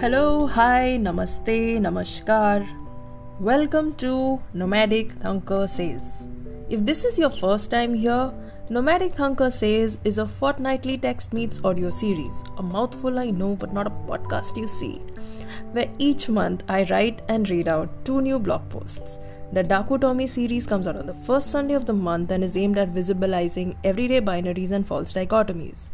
Hello, hi, namaste, namaskar. Welcome to Nomadic Thunker Says. If this is your first time here, Nomadic Thunker Says is a fortnightly text meets audio series. A mouthful, I know, but not a podcast, you see. Where each month I write and read out two new blog posts. The Dichotomy series comes out on the first Sunday of the month and is aimed at visibilizing everyday binaries and false dichotomies.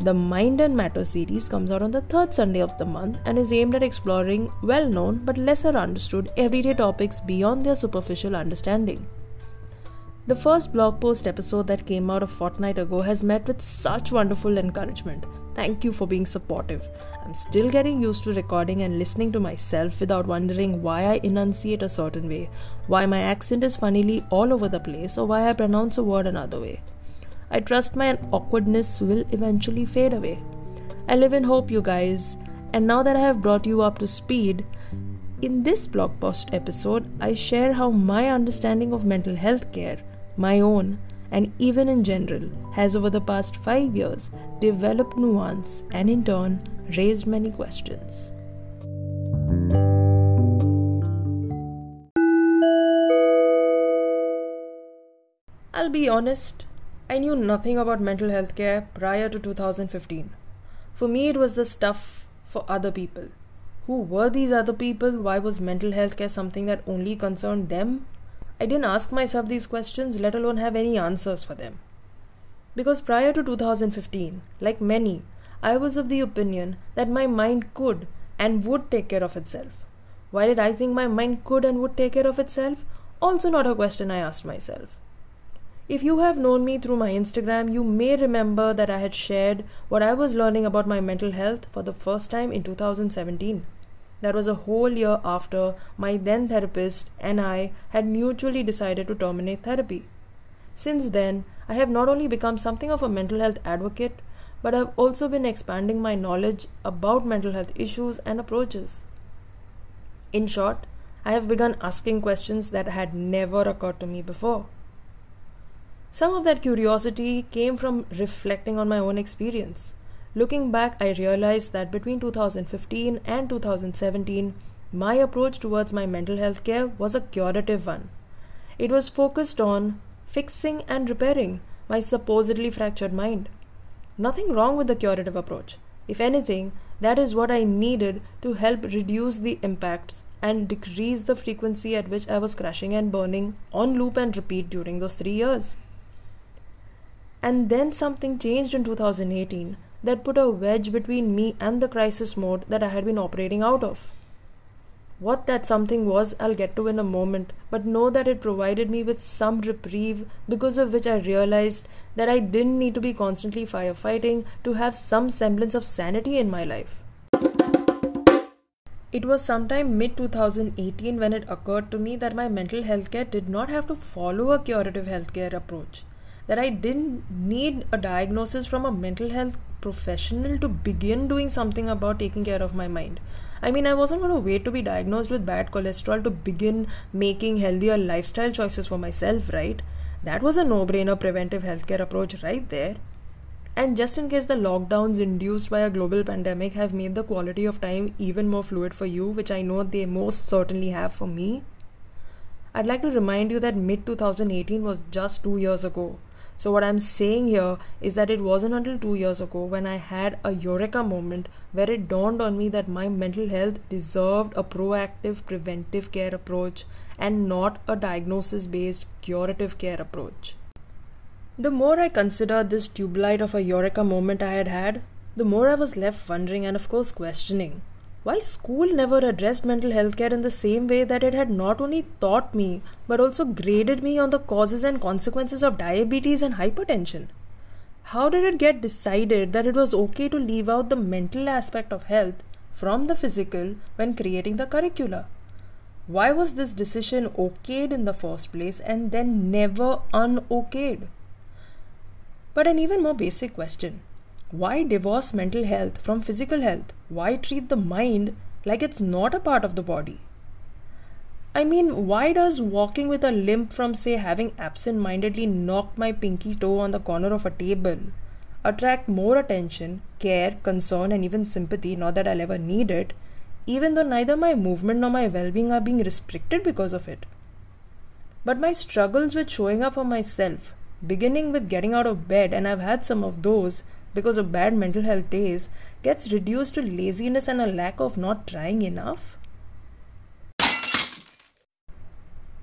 The Mind and Matter series comes out on the third Sunday of the month and is aimed at exploring well known but lesser understood everyday topics beyond their superficial understanding. The first blog post episode that came out a fortnight ago has met with such wonderful encouragement. Thank you for being supportive. I'm still getting used to recording and listening to myself without wondering why I enunciate a certain way, why my accent is funnily all over the place, or why I pronounce a word another way. I trust my awkwardness will eventually fade away. I live in hope, you guys. And now that I have brought you up to speed, in this blog post episode, I share how my understanding of mental health care, my own, and even in general, has over the past five years developed nuance and in turn raised many questions. I'll be honest, I knew nothing about mental health care prior to 2015. For me, it was the stuff for other people. Who were these other people? Why was mental health care something that only concerned them? I didn't ask myself these questions, let alone have any answers for them. Because prior to 2015, like many, I was of the opinion that my mind could and would take care of itself. Why did I think my mind could and would take care of itself? Also, not a question I asked myself. If you have known me through my Instagram, you may remember that I had shared what I was learning about my mental health for the first time in 2017. That was a whole year after my then therapist and I had mutually decided to terminate therapy. Since then, I have not only become something of a mental health advocate, but I've also been expanding my knowledge about mental health issues and approaches. In short, I have begun asking questions that had never occurred to me before. Some of that curiosity came from reflecting on my own experience. Looking back, I realized that between 2015 and 2017, my approach towards my mental health care was a curative one. It was focused on fixing and repairing my supposedly fractured mind. Nothing wrong with the curative approach. If anything, that is what I needed to help reduce the impacts and decrease the frequency at which I was crashing and burning on loop and repeat during those three years. And then something changed in 2018 that put a wedge between me and the crisis mode that I had been operating out of. What that something was, I'll get to in a moment, but know that it provided me with some reprieve because of which I realized that I didn't need to be constantly firefighting to have some semblance of sanity in my life. It was sometime mid 2018 when it occurred to me that my mental health care did not have to follow a curative healthcare approach that I didn't need a diagnosis from a mental health professional to begin doing something about taking care of my mind. I mean, I wasn't going to wait to be diagnosed with bad cholesterol to begin making healthier lifestyle choices for myself, right? That was a no brainer preventive healthcare approach right there. And just in case the lockdowns induced by a global pandemic have made the quality of time even more fluid for you, which I know they most certainly have for me, I'd like to remind you that mid 2018 was just two years ago. So, what I'm saying here is that it wasn't until two years ago when I had a eureka moment where it dawned on me that my mental health deserved a proactive preventive care approach and not a diagnosis based curative care approach. The more I considered this tube light of a eureka moment I had had, the more I was left wondering and, of course, questioning why school never addressed mental health care in the same way that it had not only taught me but also graded me on the causes and consequences of diabetes and hypertension. How did it get decided that it was okay to leave out the mental aspect of health from the physical when creating the curricula? Why was this decision okayed in the first place and then never unokayed? But an even more basic question why divorce mental health from physical health? Why treat the mind like it's not a part of the body? I mean, why does walking with a limp from, say, having absent mindedly knocked my pinky toe on the corner of a table attract more attention, care, concern, and even sympathy, not that I'll ever need it, even though neither my movement nor my well being are being restricted because of it. But my struggles with showing up for myself, beginning with getting out of bed, and I've had some of those because of bad mental health days, gets reduced to laziness and a lack of not trying enough.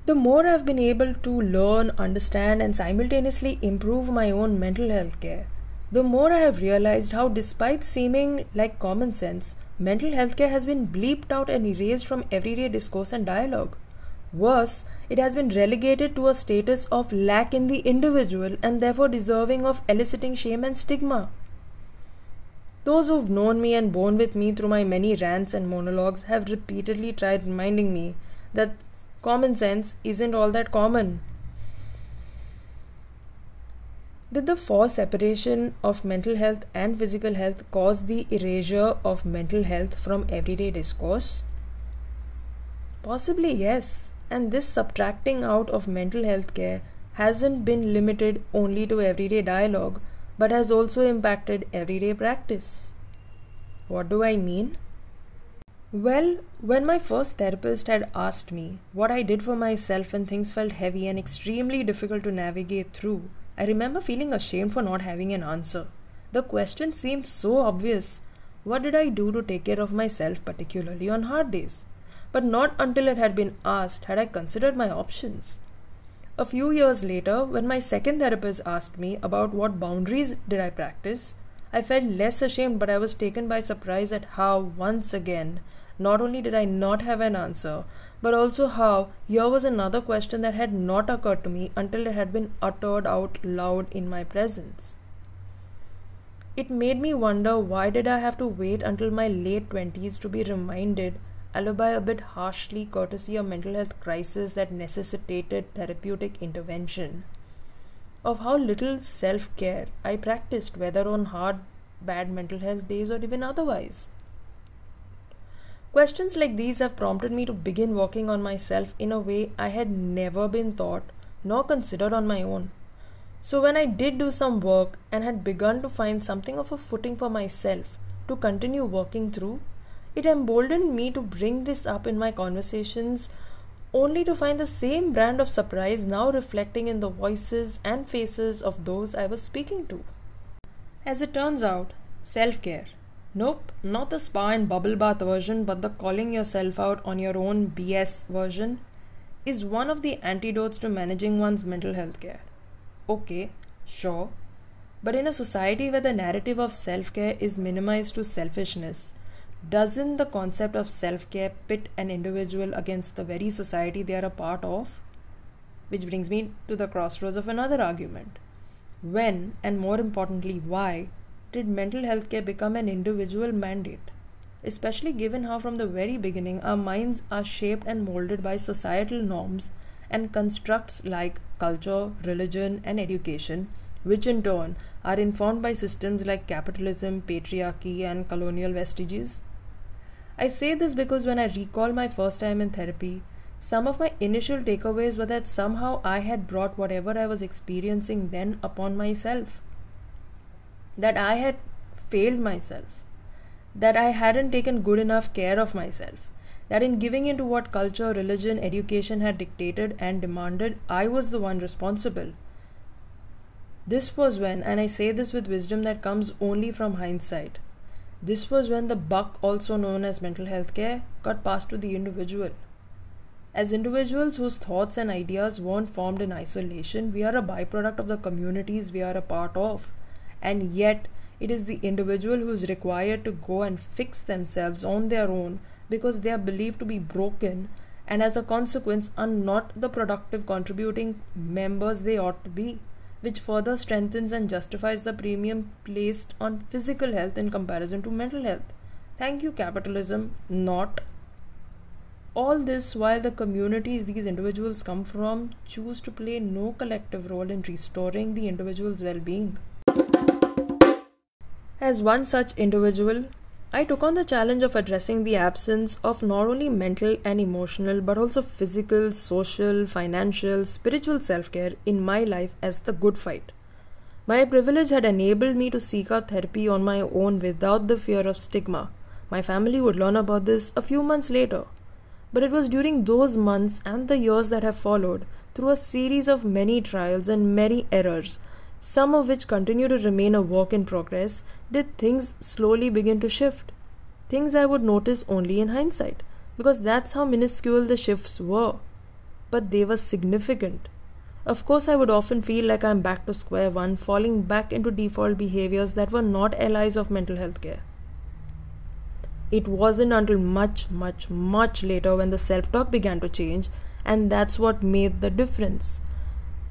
The more I've been able to learn, understand, and simultaneously improve my own mental health care, the more I have realized how, despite seeming like common sense, mental health care has been bleeped out and erased from everyday discourse and dialogue. Worse, it has been relegated to a status of lack in the individual and therefore deserving of eliciting shame and stigma. Those who've known me and borne with me through my many rants and monologues have repeatedly tried reminding me that common sense isn't all that common. Did the forced separation of mental health and physical health cause the erasure of mental health from everyday discourse? Possibly yes, and this subtracting out of mental health care hasn't been limited only to everyday dialogue but has also impacted everyday practice. What do I mean? Well, when my first therapist had asked me what I did for myself when things felt heavy and extremely difficult to navigate through, I remember feeling ashamed for not having an answer. The question seemed so obvious. What did I do to take care of myself, particularly on hard days? But not until it had been asked had I considered my options. A few years later, when my second therapist asked me about what boundaries did I practice, I felt less ashamed, but I was taken by surprise at how, once again, not only did I not have an answer, but also how here was another question that had not occurred to me until it had been uttered out loud in my presence. It made me wonder why did I have to wait until my late 20s to be reminded alibi a bit harshly courtesy of a mental health crisis that necessitated therapeutic intervention, of how little self care I practiced, whether on hard, bad mental health days or even otherwise. Questions like these have prompted me to begin working on myself in a way I had never been taught nor considered on my own. So, when I did do some work and had begun to find something of a footing for myself to continue working through, it emboldened me to bring this up in my conversations, only to find the same brand of surprise now reflecting in the voices and faces of those I was speaking to. As it turns out, self care. Nope, not the spa and bubble bath version, but the calling yourself out on your own BS version is one of the antidotes to managing one's mental health care. Okay, sure. But in a society where the narrative of self care is minimized to selfishness, doesn't the concept of self care pit an individual against the very society they are a part of? Which brings me to the crossroads of another argument. When, and more importantly, why, did mental health care become an individual mandate? Especially given how, from the very beginning, our minds are shaped and molded by societal norms and constructs like culture, religion, and education, which in turn are informed by systems like capitalism, patriarchy, and colonial vestiges. I say this because when I recall my first time in therapy, some of my initial takeaways were that somehow I had brought whatever I was experiencing then upon myself. That I had failed myself. That I hadn't taken good enough care of myself. That in giving into what culture, religion, education had dictated and demanded, I was the one responsible. This was when, and I say this with wisdom that comes only from hindsight, this was when the buck, also known as mental health care, got passed to the individual. As individuals whose thoughts and ideas weren't formed in isolation, we are a byproduct of the communities we are a part of. And yet, it is the individual who is required to go and fix themselves on their own because they are believed to be broken and as a consequence are not the productive contributing members they ought to be which further strengthens and justifies the premium placed on physical health in comparison to mental health. Thank you, capitalism, not. All this while the communities these individuals come from choose to play no collective role in restoring the individual's well being. As one such individual, I took on the challenge of addressing the absence of not only mental and emotional but also physical, social, financial, spiritual self care in my life as the good fight. My privilege had enabled me to seek out therapy on my own without the fear of stigma, My family would learn about this a few months later. But it was during those months and the years that have followed, through a series of many trials and many errors, some of which continue to remain a work in progress, did things slowly begin to shift. Things I would notice only in hindsight, because that's how minuscule the shifts were. But they were significant. Of course, I would often feel like I'm back to square one, falling back into default behaviors that were not allies of mental health care. It wasn't until much, much, much later when the self talk began to change, and that's what made the difference.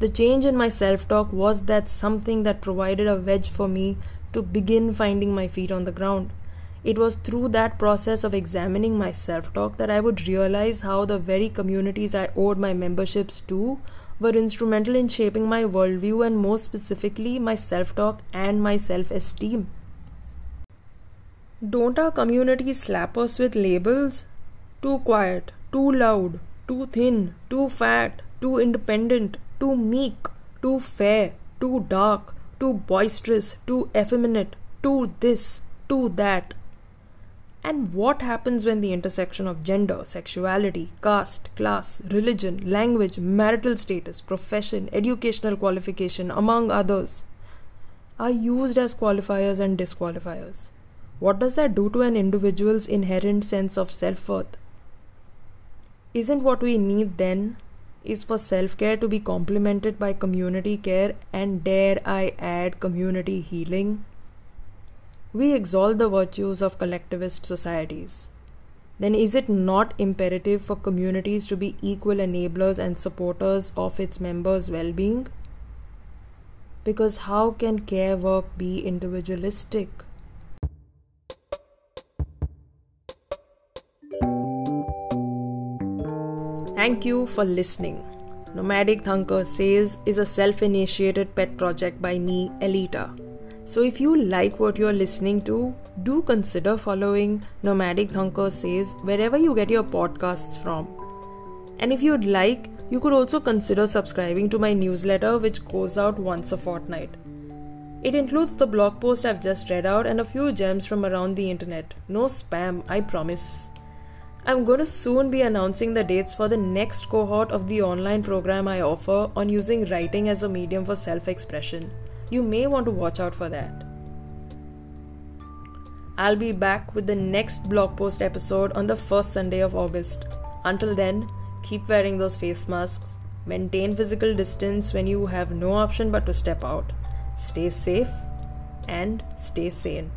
The change in my self talk was that something that provided a wedge for me to begin finding my feet on the ground. It was through that process of examining my self talk that I would realize how the very communities I owed my memberships to were instrumental in shaping my worldview and, more specifically, my self talk and my self esteem. Don't our communities slap us with labels? Too quiet, too loud, too thin, too fat, too independent, too meek, too fair, too dark, too boisterous, too effeminate, too this, too that. And what happens when the intersection of gender, sexuality, caste, class, religion, language, marital status, profession, educational qualification, among others, are used as qualifiers and disqualifiers? What does that do to an individual's inherent sense of self worth? Isn't what we need then is for self care to be complemented by community care and dare I add community healing? We exalt the virtues of collectivist societies. Then is it not imperative for communities to be equal enablers and supporters of its members' well being? Because how can care work be individualistic? Thank you for listening. Nomadic Thunker Says is a self initiated pet project by me, Elita. So if you like what you're listening to, do consider following Nomadic Thunker Says wherever you get your podcasts from. And if you'd like, you could also consider subscribing to my newsletter, which goes out once a fortnight. It includes the blog post I've just read out and a few gems from around the internet. No spam, I promise. I'm going to soon be announcing the dates for the next cohort of the online program I offer on using writing as a medium for self expression. You may want to watch out for that. I'll be back with the next blog post episode on the first Sunday of August. Until then, keep wearing those face masks, maintain physical distance when you have no option but to step out, stay safe, and stay sane.